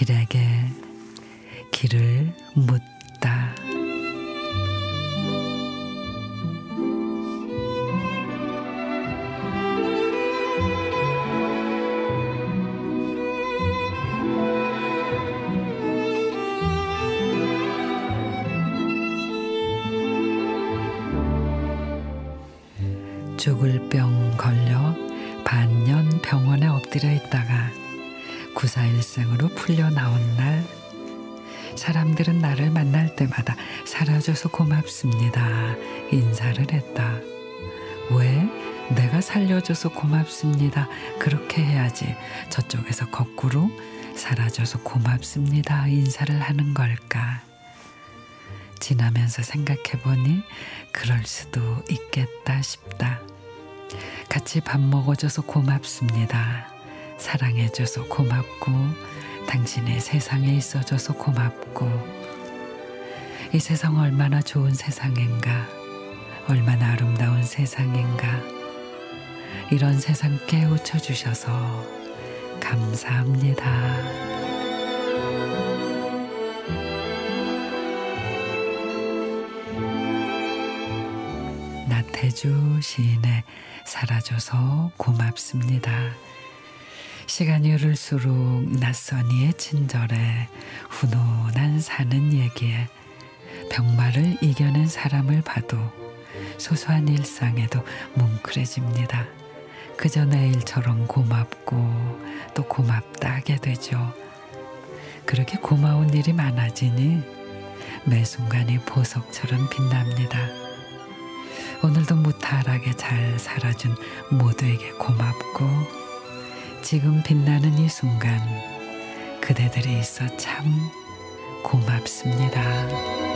길에게 길을 묻 죽을 병 걸려 반년 병원에 엎드려 있다가 구사일생으로 풀려 나온 날 사람들은 나를 만날 때마다 사라져서 고맙습니다 인사를 했다. 왜 내가 살려줘서 고맙습니다 그렇게 해야지 저쪽에서 거꾸로 사라져서 고맙습니다 인사를 하는 걸까? 지나면서 생각해 보니 그럴 수도 있겠다 싶다. 같이 밥 먹어줘서 고맙습니다. 사랑해줘서 고맙고 당신의 세상에 있어줘서 고맙고 이 세상 얼마나 좋은 세상인가 얼마나 아름다운 세상인가 이런 세상 깨우쳐 주셔서 감사합니다. 나태주 시인의 사라져서 고맙습니다. 시간이 흐를수록 낯선 이의 친절에 훈훈한 사는 얘기에 병마를 이겨낸 사람을 봐도 소소한 일상에도 뭉클해집니다. 그저 내일처럼 고맙고 또 고맙다 하게 되죠. 그렇게 고마운 일이 많아지니 매 순간이 보석처럼 빛납니다. 오늘도 무탈하게 잘 살아준 모두에게 고맙고 지금 빛나는 이 순간 그대들이 있어 참 고맙습니다.